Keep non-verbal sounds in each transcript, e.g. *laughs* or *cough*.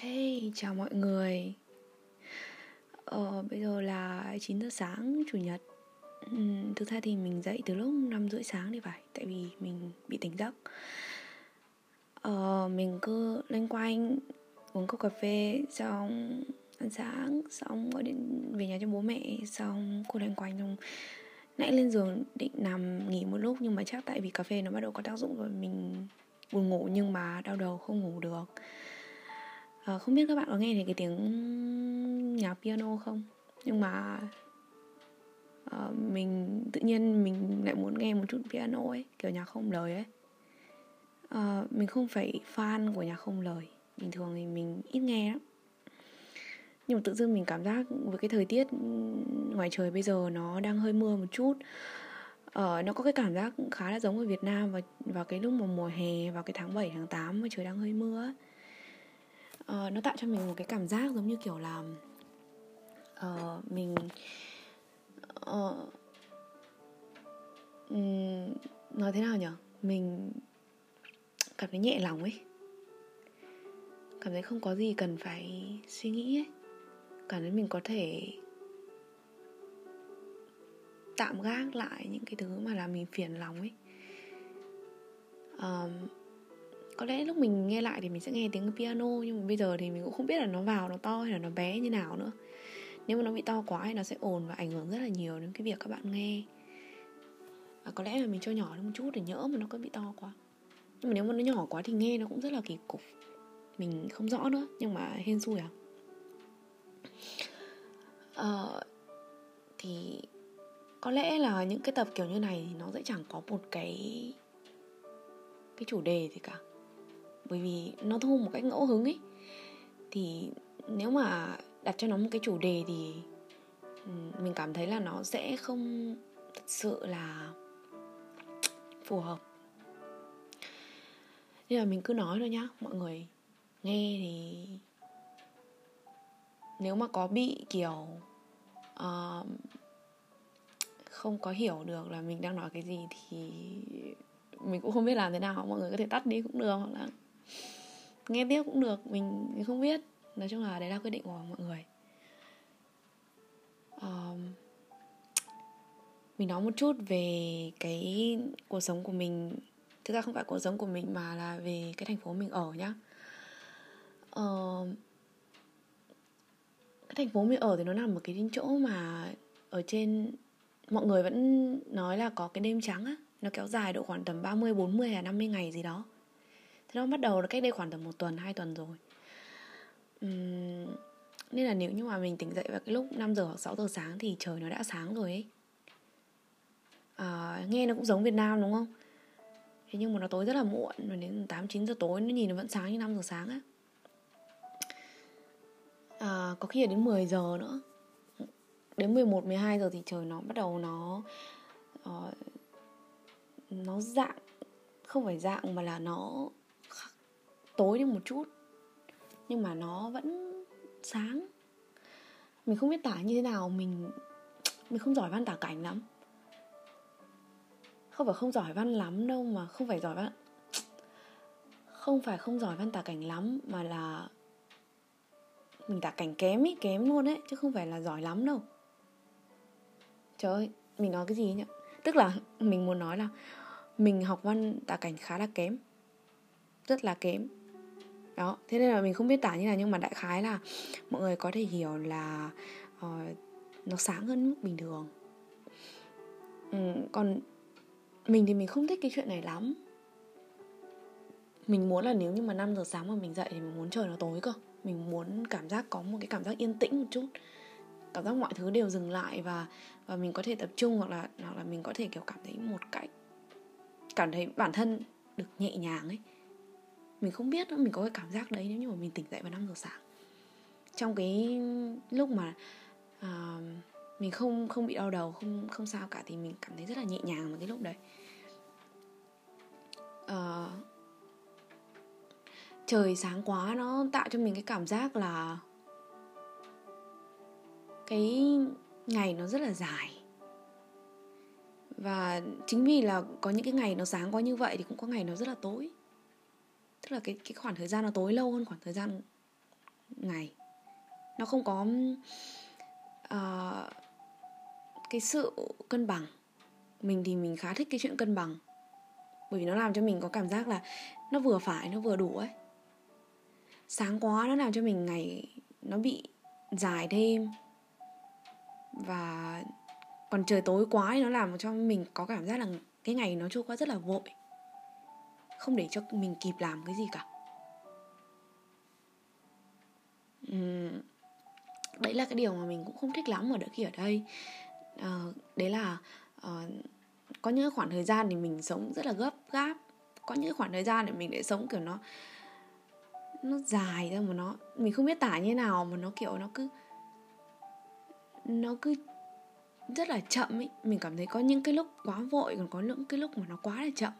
Hey, chào mọi người. Ờ, bây giờ là 9 giờ sáng Chủ nhật. Ừ, Thực ra thì mình dậy từ lúc 5 rưỡi sáng thì phải Tại vì mình bị tỉnh giấc. Ờ, mình cứ lên quanh Uống cốc cà phê Xong ăn sáng Xong gọi điện về nhà cho bố mẹ Xong cô lên quanh xong Nãy lên giường định nằm nghỉ một lúc Nhưng mà chắc tại vì cà phê nó bắt đầu có tác dụng rồi Mình buồn ngủ nhưng mà đau đầu không ngủ được à, không biết các bạn có nghe thấy cái tiếng nhạc piano không? Nhưng mà à, mình tự nhiên mình lại muốn nghe một chút piano ấy kiểu nhạc không lời ấy. À, mình không phải fan của nhạc không lời. Bình thường thì mình ít nghe lắm. Nhưng mà tự dưng mình cảm giác với cái thời tiết ngoài trời bây giờ nó đang hơi mưa một chút. Ờ, nó có cái cảm giác khá là giống ở Việt Nam và vào cái lúc mà mùa hè vào cái tháng 7 tháng 8 mà trời đang hơi mưa ấy uh, nó tạo cho mình một cái cảm giác giống như kiểu là uh, mình uh, um, nói thế nào nhở? Mình cảm thấy nhẹ lòng ấy. Cảm thấy không có gì cần phải suy nghĩ ấy. Cảm thấy mình có thể tạm gác lại những cái thứ mà làm mình phiền lòng ấy. Um, có lẽ lúc mình nghe lại thì mình sẽ nghe tiếng piano nhưng mà bây giờ thì mình cũng không biết là nó vào nó to hay là nó bé như nào nữa. Nếu mà nó bị to quá thì nó sẽ ồn và ảnh hưởng rất là nhiều đến cái việc các bạn nghe. Và có lẽ là mình cho nhỏ lên một chút để nhỡ mà nó có bị to quá. Nhưng mà nếu mà nó nhỏ quá thì nghe nó cũng rất là kỳ cục. Mình không rõ nữa nhưng mà hên xui à? Ờ, thì có lẽ là những cái tập kiểu như này thì nó sẽ chẳng có một cái cái chủ đề gì cả bởi vì nó thu một cách ngẫu hứng ấy. Thì nếu mà đặt cho nó một cái chủ đề thì mình cảm thấy là nó sẽ không thật sự là phù hợp. Nên là mình cứ nói thôi nhá mọi người. Nghe thì nếu mà có bị kiểu uh, không có hiểu được là mình đang nói cái gì thì mình cũng không biết làm thế nào. Mọi người có thể tắt đi cũng được hoặc là nghe tiếp cũng được mình, mình không biết nói chung là đấy là quyết định của mọi người. Um, mình nói một chút về cái cuộc sống của mình. Thực ra không phải cuộc sống của mình mà là về cái thành phố mình ở nhá. Uh, cái thành phố mình ở thì nó nằm ở cái chỗ mà ở trên mọi người vẫn nói là có cái đêm trắng á. Nó kéo dài độ khoảng tầm 30, 40 hay 50 ngày gì đó. Thế nó bắt đầu là cách đây khoảng tầm một tuần, hai tuần rồi. Uhm, Nên là nếu như mà mình tỉnh dậy vào cái lúc 5 giờ hoặc 6 giờ sáng thì trời nó đã sáng rồi ấy. À, Nghe nó cũng giống Việt Nam đúng không? Thế nhưng mà nó tối rất là muộn Rồi đến 8, 9 giờ tối nó nhìn nó vẫn sáng như 5 giờ sáng á. À, Có khi là đến 10 giờ nữa. Đến 11, 12 giờ thì trời nó bắt đầu nó uh, Nó dạng Không phải dạng mà là nó tối đi một chút. Nhưng mà nó vẫn sáng. Mình không biết tả như thế nào, mình mình không giỏi văn tả cảnh lắm. Không phải không giỏi văn lắm đâu mà không phải giỏi văn, không phải không giỏi văn tả cảnh lắm mà là mình tả cảnh kém ý, kém luôn đấy chứ không phải là giỏi lắm đâu. Trời ơi, mình nói cái gì nhỉ? Tức là mình muốn nói là mình học văn tả cảnh khá là kém, rất là kém đó thế nên là mình không biết tả như nào nhưng mà đại khái là mọi người có thể hiểu là uh, nó sáng hơn mức bình thường. Ừ, còn mình thì mình không thích cái chuyện này lắm. Mình muốn là nếu như mà 5 giờ sáng mà mình dậy thì mình muốn trời nó tối cơ. Mình muốn cảm giác có một cái cảm giác yên tĩnh một chút. Cảm giác mọi thứ đều dừng lại và và mình có thể tập trung hoặc là hoặc là mình có thể kiểu cảm thấy một cách cảm thấy bản thân được nhẹ nhàng ấy mình không biết nữa mình có cái cảm giác đấy nếu như mà mình tỉnh dậy vào 5 giờ sáng. Trong cái lúc mà uh, mình không không bị đau đầu không không sao cả thì mình cảm thấy rất là nhẹ nhàng vào cái lúc đấy. Uh, trời sáng quá nó tạo cho mình cái cảm giác là cái ngày nó rất là dài. Và chính vì là có những cái ngày nó sáng quá như vậy thì cũng có ngày nó rất là tối tức là cái cái khoảng thời gian nó tối lâu hơn khoảng thời gian ngày. Nó không có uh, cái sự cân bằng. Mình thì mình khá thích cái chuyện cân bằng. Bởi vì nó làm cho mình có cảm giác là nó vừa phải nó vừa đủ ấy. Sáng quá nó làm cho mình ngày nó bị dài thêm và còn trời tối quá thì nó làm cho mình có cảm giác là cái ngày nó trôi qua rất là vội không để cho mình kịp làm cái gì cả. Uhm, đấy là cái điều mà mình cũng không thích lắm ở đợt khi ở đây. Ờ, đấy là ờ, có những khoảng thời gian thì mình sống rất là gấp gáp. Có những khoảng thời gian để mình để sống kiểu nó nó dài ra mà nó mình không biết tả như nào mà nó kiểu nó cứ nó cứ rất là chậm ấy. Mình cảm thấy có những cái lúc quá vội còn có những cái lúc mà nó quá là chậm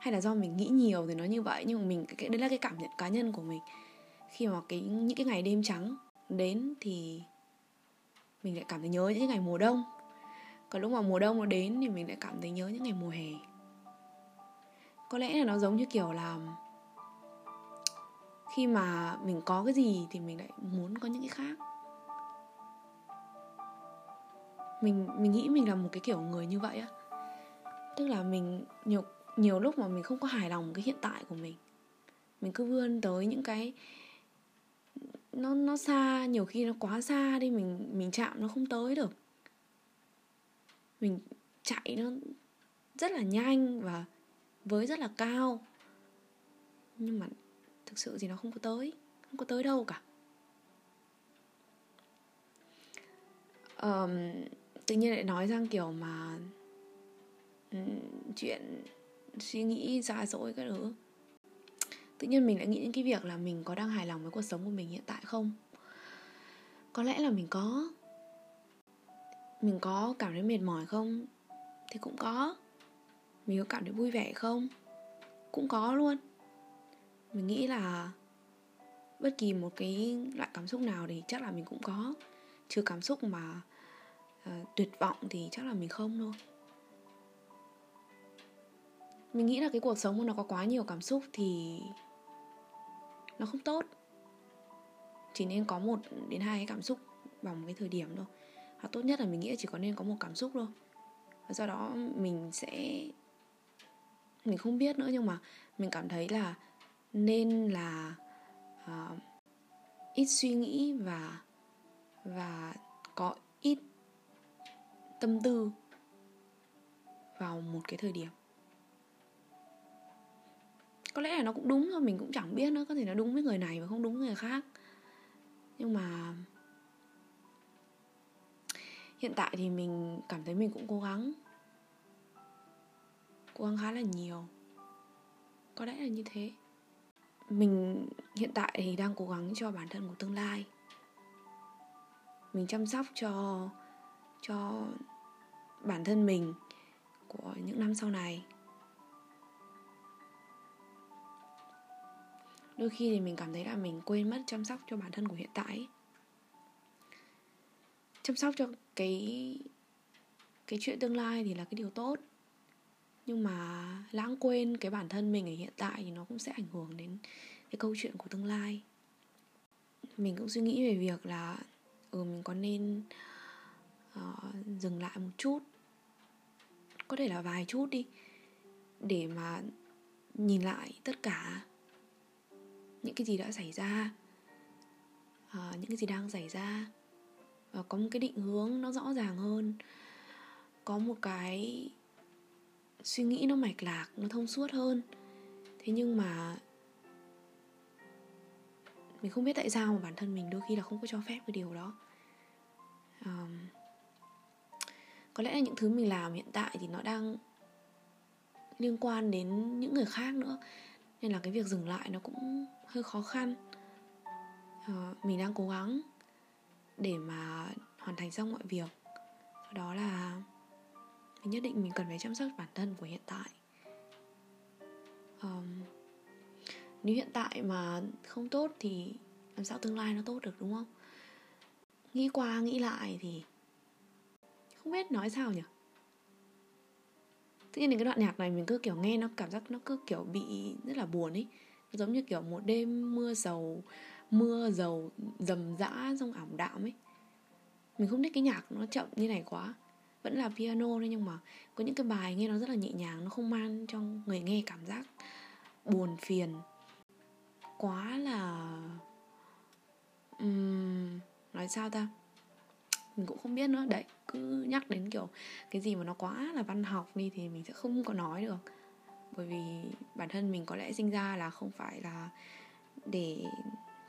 hay là do mình nghĩ nhiều thì nó như vậy, nhưng mà mình cái đấy là cái cảm nhận cá nhân của mình. Khi mà cái, những cái ngày đêm trắng đến thì mình lại cảm thấy nhớ những cái ngày mùa đông. Còn lúc mà mùa đông nó đến thì mình lại cảm thấy nhớ những ngày mùa hè. Có lẽ là nó giống như kiểu là khi mà mình có cái gì thì mình lại muốn có những cái khác. Mình mình nghĩ mình là một cái kiểu người như vậy á. Tức là mình nhiều nhiều lúc mà mình không có hài lòng cái hiện tại của mình. Mình cứ vươn tới những cái nó nó xa nhiều khi nó quá xa đi mình mình chạm nó không tới được. Mình chạy nó rất là nhanh và với rất là cao. Nhưng mà thực sự thì nó không có tới không có tới đâu cả. Um, tự nhiên lại nói sang kiểu mà um, chuyện suy nghĩ ra dỗi cái thứ. Tự nhiên mình lại nghĩ đến cái việc là mình có đang hài lòng với cuộc sống của mình hiện tại không? Có lẽ là mình có. Mình có cảm thấy mệt mỏi không? Thì cũng có. Mình có cảm thấy vui vẻ không? Cũng có luôn. Mình nghĩ là bất kỳ một cái loại cảm xúc nào thì chắc là mình cũng có. Trừ cảm xúc mà uh, tuyệt vọng thì chắc là mình không thôi mình nghĩ là cái cuộc sống mà nó có quá nhiều cảm xúc thì nó không tốt. Chỉ nên có một đến hai cái cảm xúc vào một cái thời điểm thôi. Hoặc tốt nhất là mình nghĩ là chỉ có nên có một cảm xúc thôi. Và do đó mình sẽ mình không biết nữa nhưng mà mình cảm thấy là nên là uh, ít suy nghĩ và và có ít tâm tư vào một cái thời điểm có lẽ là nó cũng đúng thôi, mình cũng chẳng biết nữa, có thể nó đúng với người này và không đúng với người khác. Nhưng mà hiện tại thì mình cảm thấy mình cũng cố gắng. Cố gắng khá là nhiều. Có lẽ là như thế. Mình hiện tại thì đang cố gắng cho bản thân của tương lai. Mình chăm sóc cho cho bản thân mình của những năm sau này. Đôi khi thì mình cảm thấy là mình quên mất chăm sóc cho bản thân của hiện tại chăm sóc cho cái cái chuyện tương lai thì là cái điều tốt. Nhưng mà lãng quên cái bản thân mình ở hiện tại thì nó cũng sẽ ảnh hưởng đến cái câu chuyện của tương lai. Mình cũng suy nghĩ về việc là ừ mình có nên uh, dừng lại một chút. Có thể là vài chút đi. Để mà nhìn lại tất cả những cái gì đã xảy ra à, những cái gì đang xảy ra. Và có một cái định hướng nó rõ ràng hơn. Có một cái suy nghĩ nó mạch lạc nó thông suốt hơn. Thế nhưng mà mình không biết tại sao mà bản thân mình đôi khi là không có cho phép cái điều đó. À, có lẽ là những thứ mình làm hiện tại thì nó đang liên quan đến những người khác nữa nên là cái việc dừng lại nó cũng hơi khó khăn. À, mình đang cố gắng để mà hoàn thành xong mọi việc. Đó là mình nhất định mình cần phải chăm sóc bản thân của hiện tại. Um, nếu hiện tại mà không tốt thì làm sao tương lai nó tốt được đúng không? Nghĩ qua nghĩ lại thì không biết nói sao nhỉ? Tự nhiên cái đoạn nhạc này mình cứ kiểu nghe nó cảm giác nó cứ kiểu bị rất là buồn ấy. Giống như kiểu một đêm mưa dầu mưa dầu dầm dã trong ảm đạm ấy. Mình không thích cái nhạc nó chậm như này quá. Vẫn là piano thôi nhưng mà có những cái bài nghe nó rất là nhẹ nhàng nó không mang cho người nghe cảm giác buồn phiền. Quá là um, nói sao ta? Mình cũng không biết nữa. Đấy, cứ nhắc đến kiểu cái gì mà nó quá là văn học đi thì mình sẽ không có nói được. Bởi vì bản thân mình có lẽ sinh ra là không phải là để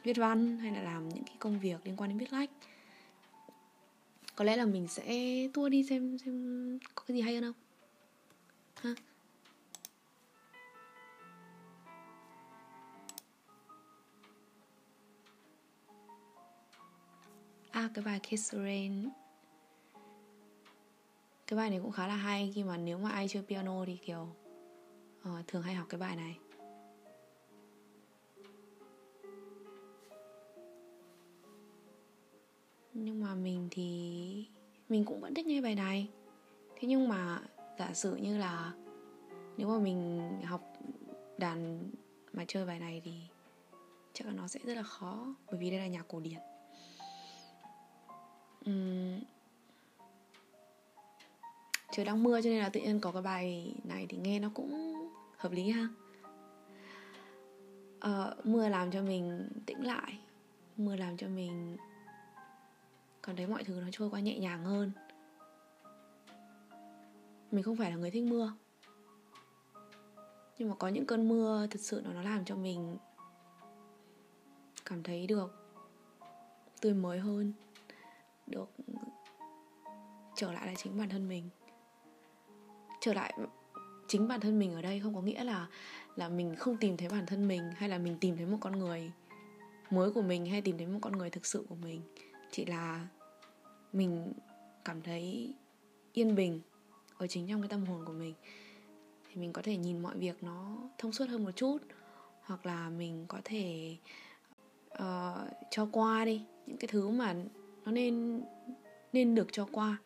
viết văn hay là làm những cái công việc liên quan đến viết lách. Có lẽ là mình sẽ tua đi xem xem có cái gì hay hơn không? Ha? À cái bài Kiss Rain. Cái bài này cũng khá là hay khi mà nếu mà ai chơi piano thì kiểu uh, thường hay học cái bài này. Nhưng mà mình thì mình cũng vẫn thích nghe bài này. Thế nhưng mà giả sử như là nếu mà mình học đàn mà chơi bài này thì chắc là nó sẽ rất là khó bởi vì đây là nhạc cổ điển trời đang mưa cho nên là tự nhiên có cái bài này thì nghe nó cũng hợp lý ha. Uh, mưa làm cho mình tĩnh lại mưa làm cho mình cảm thấy mọi thứ nó trôi qua nhẹ nhàng hơn. Mình không phải là người thích mưa. Nhưng mà có những cơn mưa thật sự nó làm cho mình cảm thấy được tươi mới hơn được trở lại là chính bản thân mình. Trở lại chính bản thân mình ở đây không có nghĩa là là mình không tìm thấy bản thân mình hay là mình tìm thấy một con người mới của mình hay tìm thấy một con người thực sự của mình. Chỉ là mình cảm thấy yên bình ở chính trong cái tâm hồn của mình. Thì mình có thể nhìn mọi việc nó thông suốt hơn một chút hoặc là mình có thể uh, cho qua đi những cái thứ mà nó nên nên được cho qua.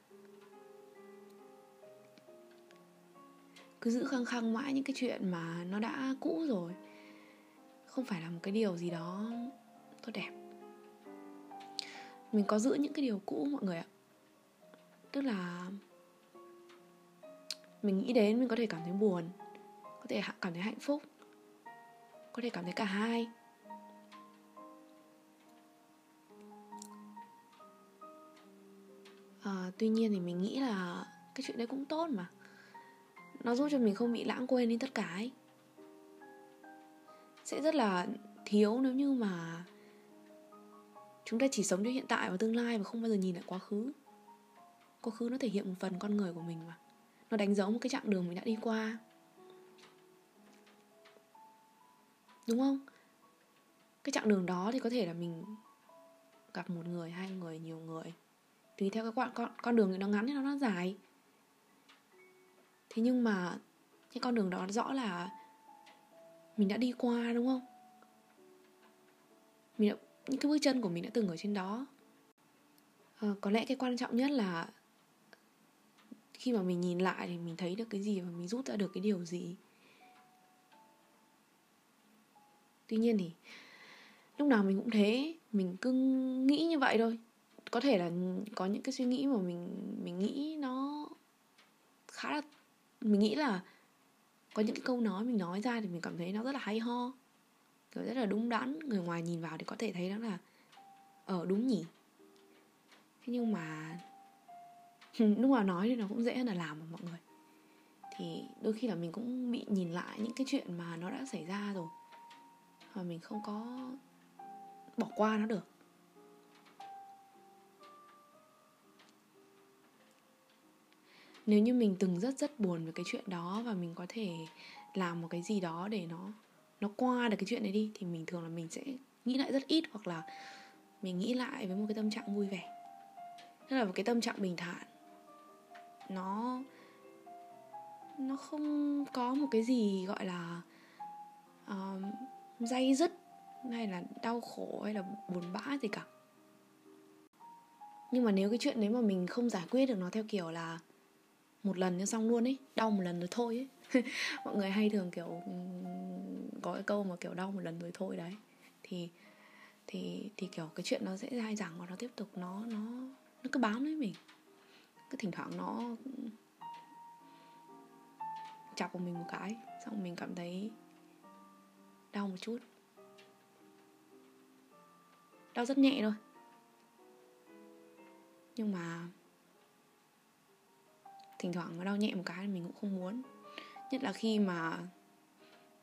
Cứ giữ khăng khăng mãi những cái chuyện mà nó đã cũ rồi. Không phải là một cái điều gì đó tốt đẹp. Mình có giữ những cái điều cũ, mọi người ạ. Tức là mình nghĩ đến mình có thể cảm thấy buồn, có thể cảm thấy hạnh phúc, có thể cảm thấy cả hai. Tuy nhiên thì mình nghĩ là cái chuyện đấy cũng tốt mà. Nó giúp cho mình không bị lãng quên đi tất cả ấy. Sẽ rất là thiếu nếu như mà chúng ta chỉ sống cho hiện tại và tương lai và không bao giờ nhìn lại quá khứ. Quá khứ nó thể hiện một phần con người của mình mà. Nó đánh dấu một cái chặng đường mình đã đi qua. Đúng không? Cái chặng đường đó thì có thể là mình gặp một người hai người nhiều người tùy theo cái con con, con đường thì nó ngắn hay nó, nó dài. Thế nhưng mà cái con đường đó rõ là mình đã đi qua đúng không? Mình đã, những cái bước chân của mình đã từng ở trên đó. À, có lẽ cái quan trọng nhất là khi mà mình nhìn lại thì mình thấy được cái gì và mình rút ra được cái điều gì. Tuy nhiên thì lúc nào mình cũng thế mình cứ nghĩ như vậy thôi có thể là có những cái suy nghĩ mà mình mình nghĩ nó khá là mình nghĩ là có những cái câu nói mình nói ra thì mình cảm thấy nó rất là hay ho kiểu rất là đúng đắn người ngoài nhìn vào thì có thể thấy đó là ở ờ, đúng nhỉ. Thế nhưng mà *laughs* lúc nào nói thì nó cũng dễ hơn là làm mà mọi người. Thì đôi khi là mình cũng bị nhìn lại những cái chuyện mà nó đã xảy ra rồi và mình không có bỏ qua nó được. Nếu như mình từng rất rất buồn về cái chuyện đó và mình có thể làm một cái gì đó để nó nó qua được cái chuyện đấy đi thì mình thường là mình sẽ nghĩ lại rất ít hoặc là mình nghĩ lại với một cái tâm trạng vui vẻ. Tức là một cái tâm trạng bình thản. Nó nó không có một cái gì gọi là uh, dây dứt hay là đau khổ hay là buồn bã gì cả. Nhưng mà nếu cái chuyện đấy mà mình không giải quyết được nó theo kiểu là một lần cho xong luôn ấy, đau một lần rồi thôi ấy. *laughs* Mọi người hay thường kiểu ừ, có cái câu mà kiểu đau một lần rồi thôi đấy. Thì thì thì kiểu cái chuyện nó sẽ dai dẳng và nó tiếp tục nó nó nó cứ bám lấy mình. Cứ thỉnh thoảng nó chọc vào mình một cái, xong mình cảm thấy đau một chút. Đau rất nhẹ thôi. Nhưng mà thỉnh thoảng nó đau nhẹ một cái mình cũng không muốn. Nhất là khi mà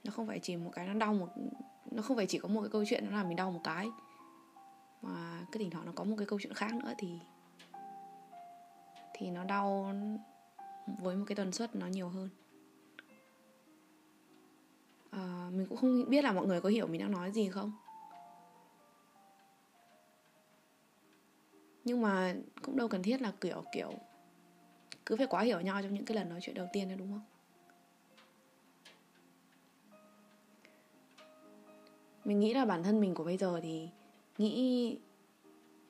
nó không phải chỉ một cái nó đau một nó không phải chỉ có một cái câu chuyện nó làm mình đau một cái mà cái thỉnh thoảng nó có một cái câu chuyện khác nữa thì thì nó đau với một cái tần suất nó nhiều hơn. À, mình cũng không biết là mọi người có hiểu mình đang nói gì không? Nhưng mà cũng đâu cần thiết là kiểu kiểu cứ phải quá hiểu nhau trong những cái lần nói chuyện đầu tiên đó, đúng không? Mình nghĩ là bản thân mình của bây giờ thì nghĩ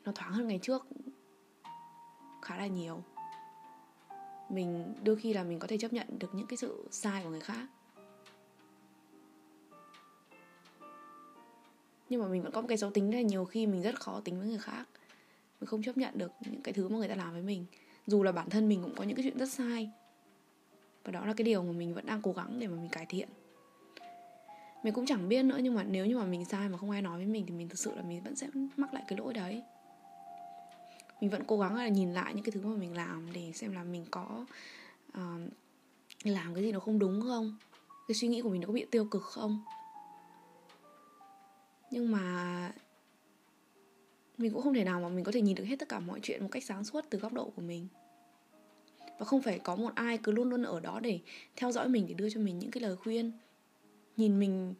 nó thoáng hơn ngày trước khá là nhiều. Mình, đôi khi là mình có thể chấp nhận được những cái sự sai của người khác. Nhưng mà mình vẫn có một cái xấu tính là nhiều khi mình rất khó tính với người khác. Mình không chấp nhận được những cái thứ mà người ta làm với mình dù là bản thân mình cũng có những cái chuyện rất sai. Và đó là cái điều mà mình vẫn đang cố gắng để mà mình cải thiện. Mình cũng chẳng biết nữa nhưng mà nếu như mà mình sai mà không ai nói với mình thì mình thực sự là mình vẫn sẽ mắc lại cái lỗi đấy. Mình vẫn cố gắng là nhìn lại những cái thứ mà mình làm để xem là mình có uh, làm cái gì nó không đúng không? Cái suy nghĩ của mình nó có bị tiêu cực không? Nhưng mà mình cũng không thể nào mà mình có thể nhìn được hết tất cả mọi chuyện một cách sáng suốt từ góc độ của mình. Và không phải có một ai cứ luôn luôn ở đó để theo dõi mình, để đưa cho mình những cái lời khuyên. Nhìn mình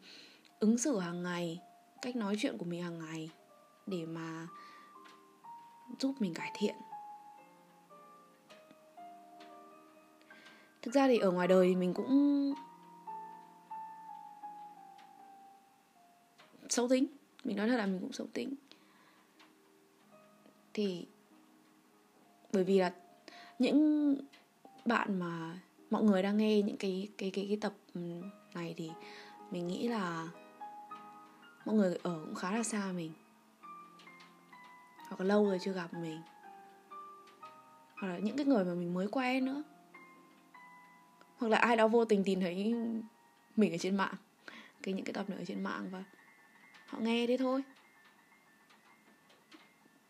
ứng xử hàng ngày, cách nói chuyện của mình hàng ngày để mà giúp mình cải thiện. Thực ra thì ở ngoài đời thì mình cũng xấu tính. Mình nói thật là mình cũng xấu tính thì bởi vì là những bạn mà mọi người đang nghe những cái cái cái cái tập này thì mình nghĩ là mọi người ở cũng khá là xa mình. Hoặc lâu rồi chưa gặp mình. Hoặc là những cái người mà mình mới quen nữa. Hoặc là ai đó vô tình tìm thấy mình ở trên mạng. Cái những cái tập nữa ở trên mạng và họ nghe thế thôi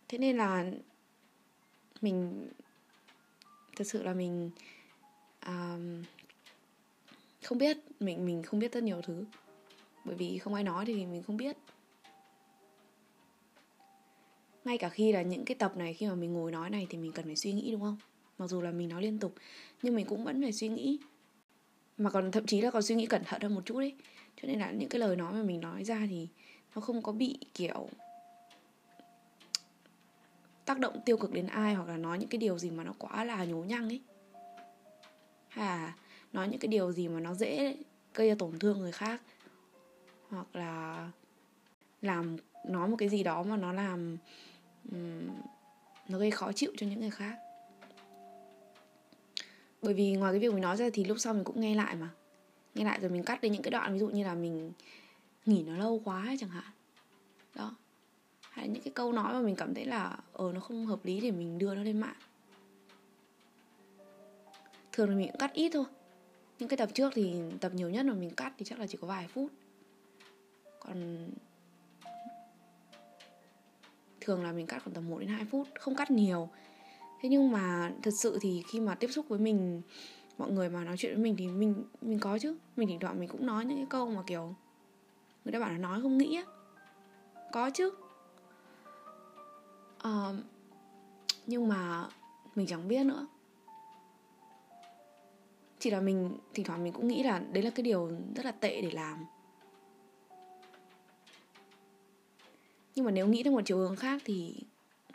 thế nên là mình thật sự là mình um, không biết mình mình không biết rất nhiều thứ. Bởi vì không ai nói thì mình không biết. Ngay cả khi là những cái tập này khi mà mình ngồi nói này thì mình cần phải suy nghĩ đúng không? Mặc dù là mình nói liên tục nhưng mình cũng vẫn phải suy nghĩ. Mà còn thậm chí là còn suy nghĩ cẩn thận hơn một chút đấy cho nên là những cái lời nói mà mình nói ra thì nó không có bị kiểu tác động tiêu cực đến ai hoặc là nói những cái điều gì mà nó quá là nhố nhăng ấy. Hay là nói những cái điều gì mà nó dễ gây ra tổn thương người khác. Hoặc là làm nói một cái gì đó mà nó làm um, nó gây khó chịu cho những người khác. Bởi vì ngoài cái việc mình nói ra thì lúc sau mình cũng nghe lại mà. Nghe lại rồi mình cắt đi những cái đoạn ví dụ như là mình nghỉ nó lâu quá ấy, chẳng hạn hay những cái câu nói mà mình cảm thấy là ờ nó không hợp lý để mình đưa nó lên mạng. Thường là mình cũng cắt ít thôi. Những cái tập trước thì tập nhiều nhất mà mình cắt thì chắc là chỉ có vài phút. Còn thường là mình cắt khoảng tầm 1 đến 2 phút, không cắt nhiều. Thế nhưng mà thật sự thì khi mà tiếp xúc với mình, mọi người mà nói chuyện với mình thì mình mình có chứ. Mình thỉnh thoảng mình cũng nói những cái câu mà kiểu người ta bảo là nói không nghĩ á có chứ uh, nhưng mà mình chẳng biết nữa. Chỉ là mình thỉnh thoảng mình cũng nghĩ là đấy là cái điều rất là tệ để làm. Nhưng mà nếu nghĩ theo một chiều hướng khác thì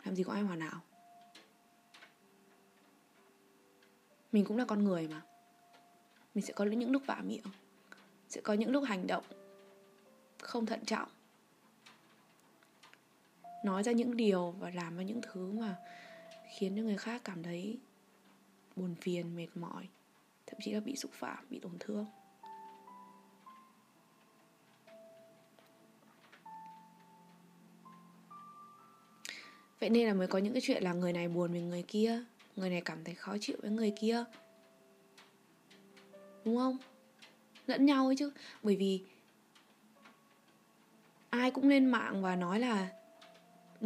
làm gì có ai hoàn hảo. Mình cũng là con người mà. Mình sẽ có những lúc vả miệng sẽ có những lúc hành động không thận trọng nói ra những điều và làm ra những thứ mà khiến cho người khác cảm thấy buồn phiền, mệt mỏi, thậm chí là bị xúc phạm, bị tổn thương. Vậy nên là mới có những cái chuyện là người này buồn với người kia, người này cảm thấy khó chịu với người kia. Đúng không? Lẫn nhau ấy chứ. Bởi vì ai cũng lên mạng và nói là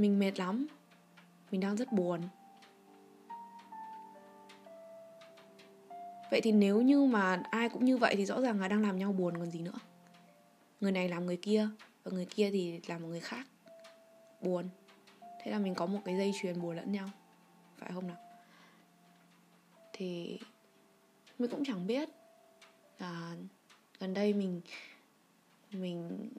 mình mệt lắm. Mình đang rất buồn. Vậy thì nếu như mà ai cũng như vậy thì rõ ràng là đang làm nhau buồn còn gì nữa. Người này làm người kia và người kia thì làm một người khác. Buồn. Thế là mình có một cái dây chuyền buồn lẫn nhau. Phải không nào? Thì mình cũng chẳng biết là gần đây mình mình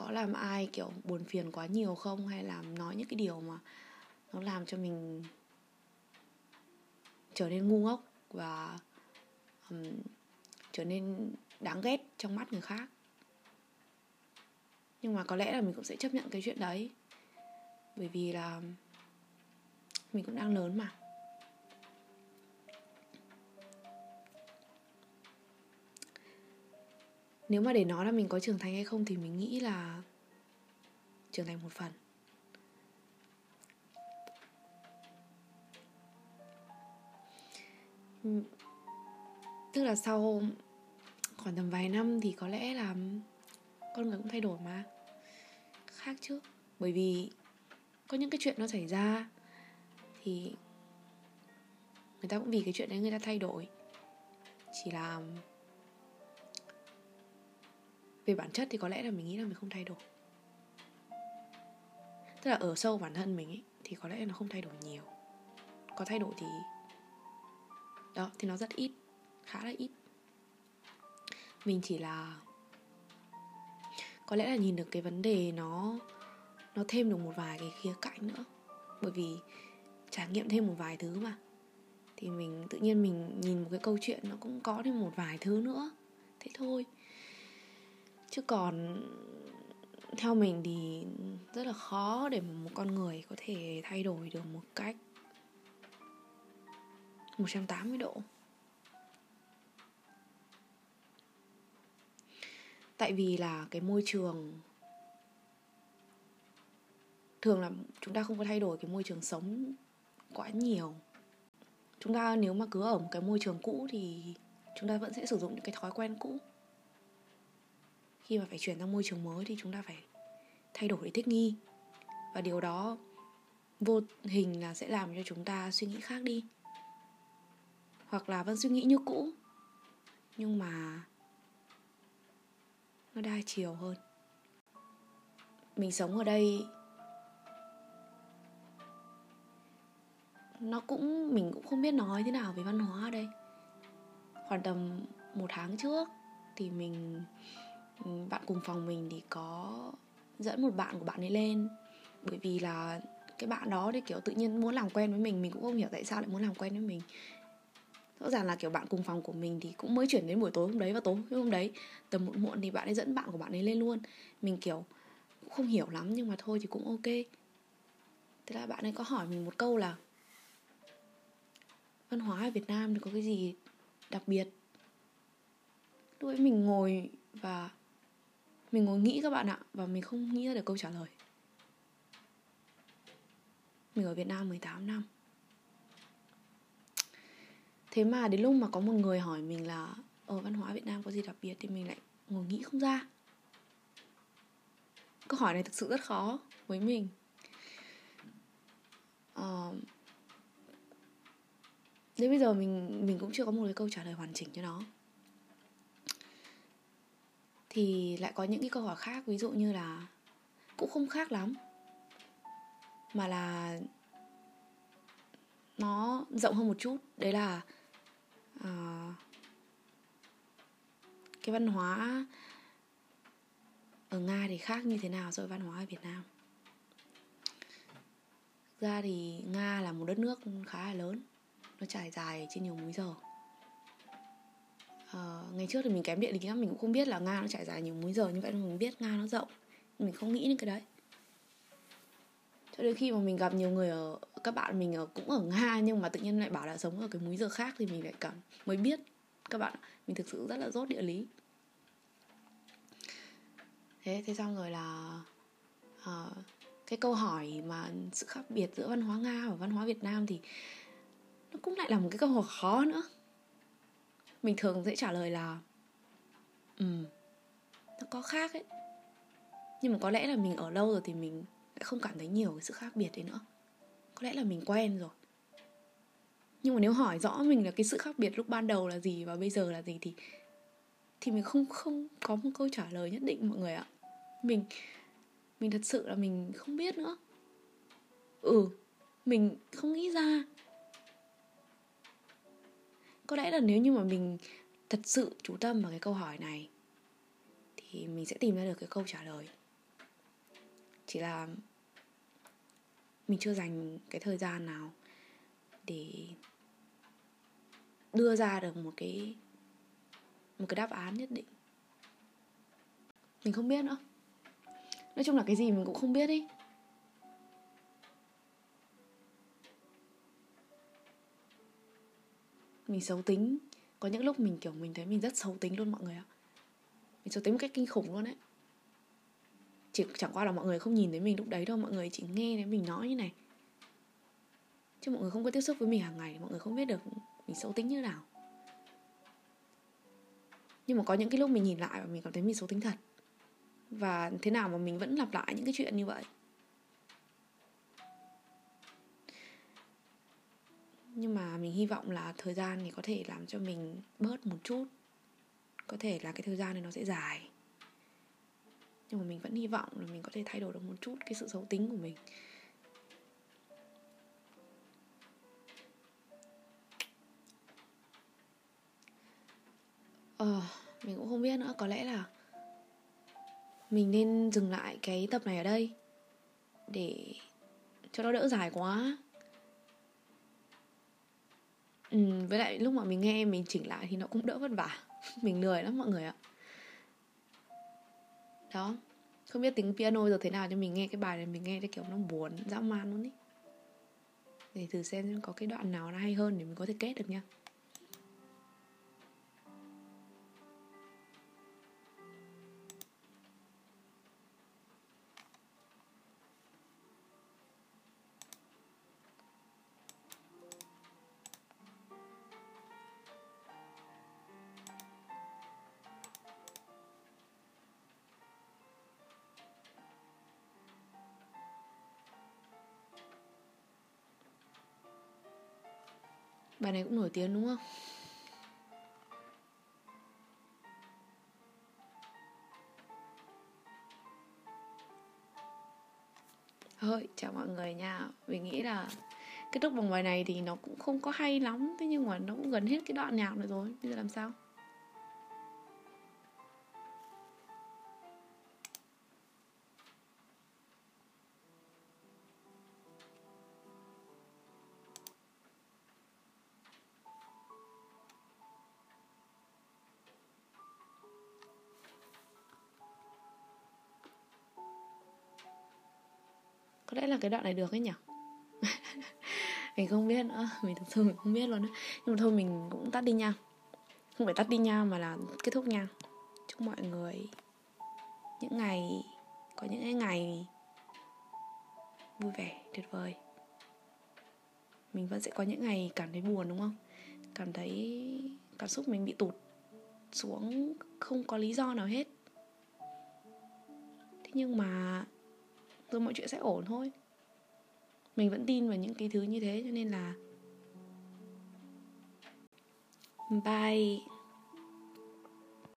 có làm ai kiểu buồn phiền quá nhiều không? Hay làm nói những cái điều mà nó làm cho mình trở nên ngu ngốc và um, trở nên đáng ghét trong mắt người khác? Nhưng mà có lẽ là mình cũng sẽ chấp nhận cái chuyện đấy. Bởi vì là mình cũng đang lớn mà. Nếu mà để nói là mình có trưởng thành hay không thì mình nghĩ là trưởng thành một phần. Ừ. Tức là sau khoảng tầm vài năm thì có lẽ là con người cũng thay đổi mà. Khác chứ. Bởi vì có những cái chuyện nó xảy ra thì người ta cũng vì cái chuyện đấy người ta thay đổi. Chỉ là về bản chất thì có lẽ là mình nghĩ là mình không thay đổi. Tức là ở sâu bản thân mình ấy, thì có lẽ nó không thay đổi nhiều. Có thay đổi thì, đó, thì nó rất ít, khá là ít. Mình chỉ là, có lẽ là nhìn được cái vấn đề nó nó thêm được một vài cái khía cạnh nữa. Bởi vì trải nghiệm thêm một vài thứ mà. Thì mình, tự nhiên mình nhìn một cái câu chuyện nó cũng có thêm một vài thứ nữa. Thế thôi chứ còn, theo mình thì rất là khó để một con người có thể thay đổi được một cách 180 độ. Tại vì là cái môi trường, thường là chúng ta không có thay đổi cái môi trường sống quá nhiều. Chúng ta nếu mà cứ ở một cái môi trường cũ thì chúng ta vẫn sẽ sử dụng những cái thói quen cũ khi mà phải chuyển sang môi trường mới thì chúng ta phải thay đổi để thích nghi. Và điều đó vô hình là sẽ làm cho chúng ta suy nghĩ khác đi. Hoặc là vẫn suy nghĩ như cũ, nhưng mà nó đa chiều hơn. Mình sống ở đây, nó cũng, mình cũng không biết nói thế nào về văn hóa ở đây. Khoảng tầm một tháng trước thì mình bạn cùng phòng mình thì có dẫn một bạn của bạn ấy lên. Bởi vì là cái bạn đó thì kiểu tự nhiên muốn làm quen với mình mình cũng không hiểu tại sao lại muốn làm quen với mình. Rõ ràng là kiểu bạn cùng phòng của mình thì cũng mới chuyển đến buổi tối hôm đấy và tối hôm đấy, tầm muộn muộn thì bạn ấy dẫn bạn của bạn ấy lên luôn. Mình kiểu cũng không hiểu lắm nhưng mà thôi thì cũng ok. Thế là bạn ấy có hỏi mình một câu là, văn hóa ở Việt Nam thì có cái gì đặc biệt? Lúc ấy mình ngồi và mình ngồi nghĩ các bạn ạ và mình không nghĩ ra được câu trả lời. Mình ở Việt Nam 18 năm. Thế mà đến lúc mà có một người hỏi mình là ở văn hóa Việt Nam có gì đặc biệt? Thì mình lại ngồi nghĩ không ra. Câu hỏi này thực sự rất khó với mình. Ờ, à, đến bây giờ mình mình cũng chưa có một cái câu trả lời hoàn chỉnh cho nó thì lại có những cái câu hỏi khác ví dụ như là cũng không khác lắm mà là nó rộng hơn một chút. Đấy là uh, cái văn hóa ở nga thì khác như thế nào so với văn hóa ở việt nam? Thực ra thì nga là một đất nước khá là lớn nó trải dài trên nhiều múi giờ uh, ngày trước thì mình kém địa lý lắm mình cũng không biết là nga nó trải dài nhiều múi giờ như vậy mình biết nga nó rộng. Mình không nghĩ đến cái đấy. Cho đến khi mà mình gặp nhiều người ở các bạn mình ở cũng ở nga nhưng mà tự nhiên lại bảo là sống ở cái múi giờ khác thì mình lại cảm mới biết các bạn mình thực sự rất là dốt địa lý. Thế thế xong rồi là uh, cái câu hỏi mà sự khác biệt giữa văn hóa nga và văn hóa việt nam thì nó cũng lại là một cái câu hỏi khó nữa mình thường sẽ trả lời là ừ nó có khác ấy. Nhưng mà có lẽ là mình ở lâu rồi thì mình lại không cảm thấy nhiều cái sự khác biệt đấy nữa. Có lẽ là mình quen rồi. Nhưng mà nếu hỏi rõ mình là cái sự khác biệt lúc ban đầu là gì và bây giờ là gì thì thì mình không không có một câu trả lời nhất định, mọi người ạ. Mình mình thật sự là mình không biết nữa. Ừ mình không nghĩ ra có lẽ là nếu như mà mình thật sự chú tâm vào cái câu hỏi này, thì mình sẽ tìm ra được cái câu trả lời. Chỉ là mình chưa dành cái thời gian nào để đưa ra được một cái một cái đáp án nhất định. Mình không biết nữa. Nói chung là cái gì mình cũng không biết đi mình xấu tính. Có những lúc mình, kiểu, mình thấy mình rất xấu tính luôn mọi người ạ. Mình xấu tính một cách kinh khủng luôn đấy chỉ, chẳng qua là mọi người không nhìn thấy mình lúc đấy đâu mọi người chỉ nghe thấy mình nói như này. Chứ mọi người không có tiếp xúc với mình hàng ngày, mọi người không biết được mình xấu tính như nào. Nhưng mà có những cái lúc mình nhìn lại và mình cảm thấy mình xấu tính thật. Và thế nào mà mình vẫn lặp lại những cái chuyện như vậy? Nhưng mà mình hy vọng là thời gian thì có thể làm cho mình bớt một chút. Có thể là cái thời gian này nó sẽ dài. Nhưng mà mình vẫn hy vọng là mình có thể thay đổi được một chút cái sự xấu tính của mình. Ờ mình cũng không biết nữa. Có lẽ là mình nên dừng lại cái tập này ở đây để cho nó đỡ dài quá ừ, với lại lúc mà mình nghe mình chỉnh lại thì nó cũng đỡ vất vả. *laughs* Mình lười lắm mọi người ạ. Đó. Không biết tính piano giờ thế nào cho mình nghe cái bài này mình nghe cái kiểu nó buồn dã man luôn ý. Để thử xem có cái đoạn nào nó hay hơn để mình có thể kết được nha. Bài này cũng nổi tiếng đúng không? Thôi, chào mọi người nha Mình nghĩ là kết thúc bằng bài này thì nó cũng không có hay lắm Thế nhưng mà nó cũng gần hết cái đoạn nhạc này rồi Bây giờ làm sao? Có lẽ là cái đoạn này được ấy nhỉ? *laughs* Mình không biết nữa. Mình thực sự mình không biết luôn đó. nhưng mà thôi, mình cũng tắt đi nha. Không phải tắt đi nha, mà là kết thúc nha. Chúc mọi người những ngày, có những cái ngày vui vẻ, tuyệt vời. Mình vẫn sẽ có những ngày cảm thấy buồn, đúng không? Cảm thấy cảm xúc mình bị tụt xuống, không có lý do nào hết. Thế nhưng mà rồi mọi chuyện sẽ ổn thôi. Mình vẫn tin vào những cái thứ như thế, cho nên là bye.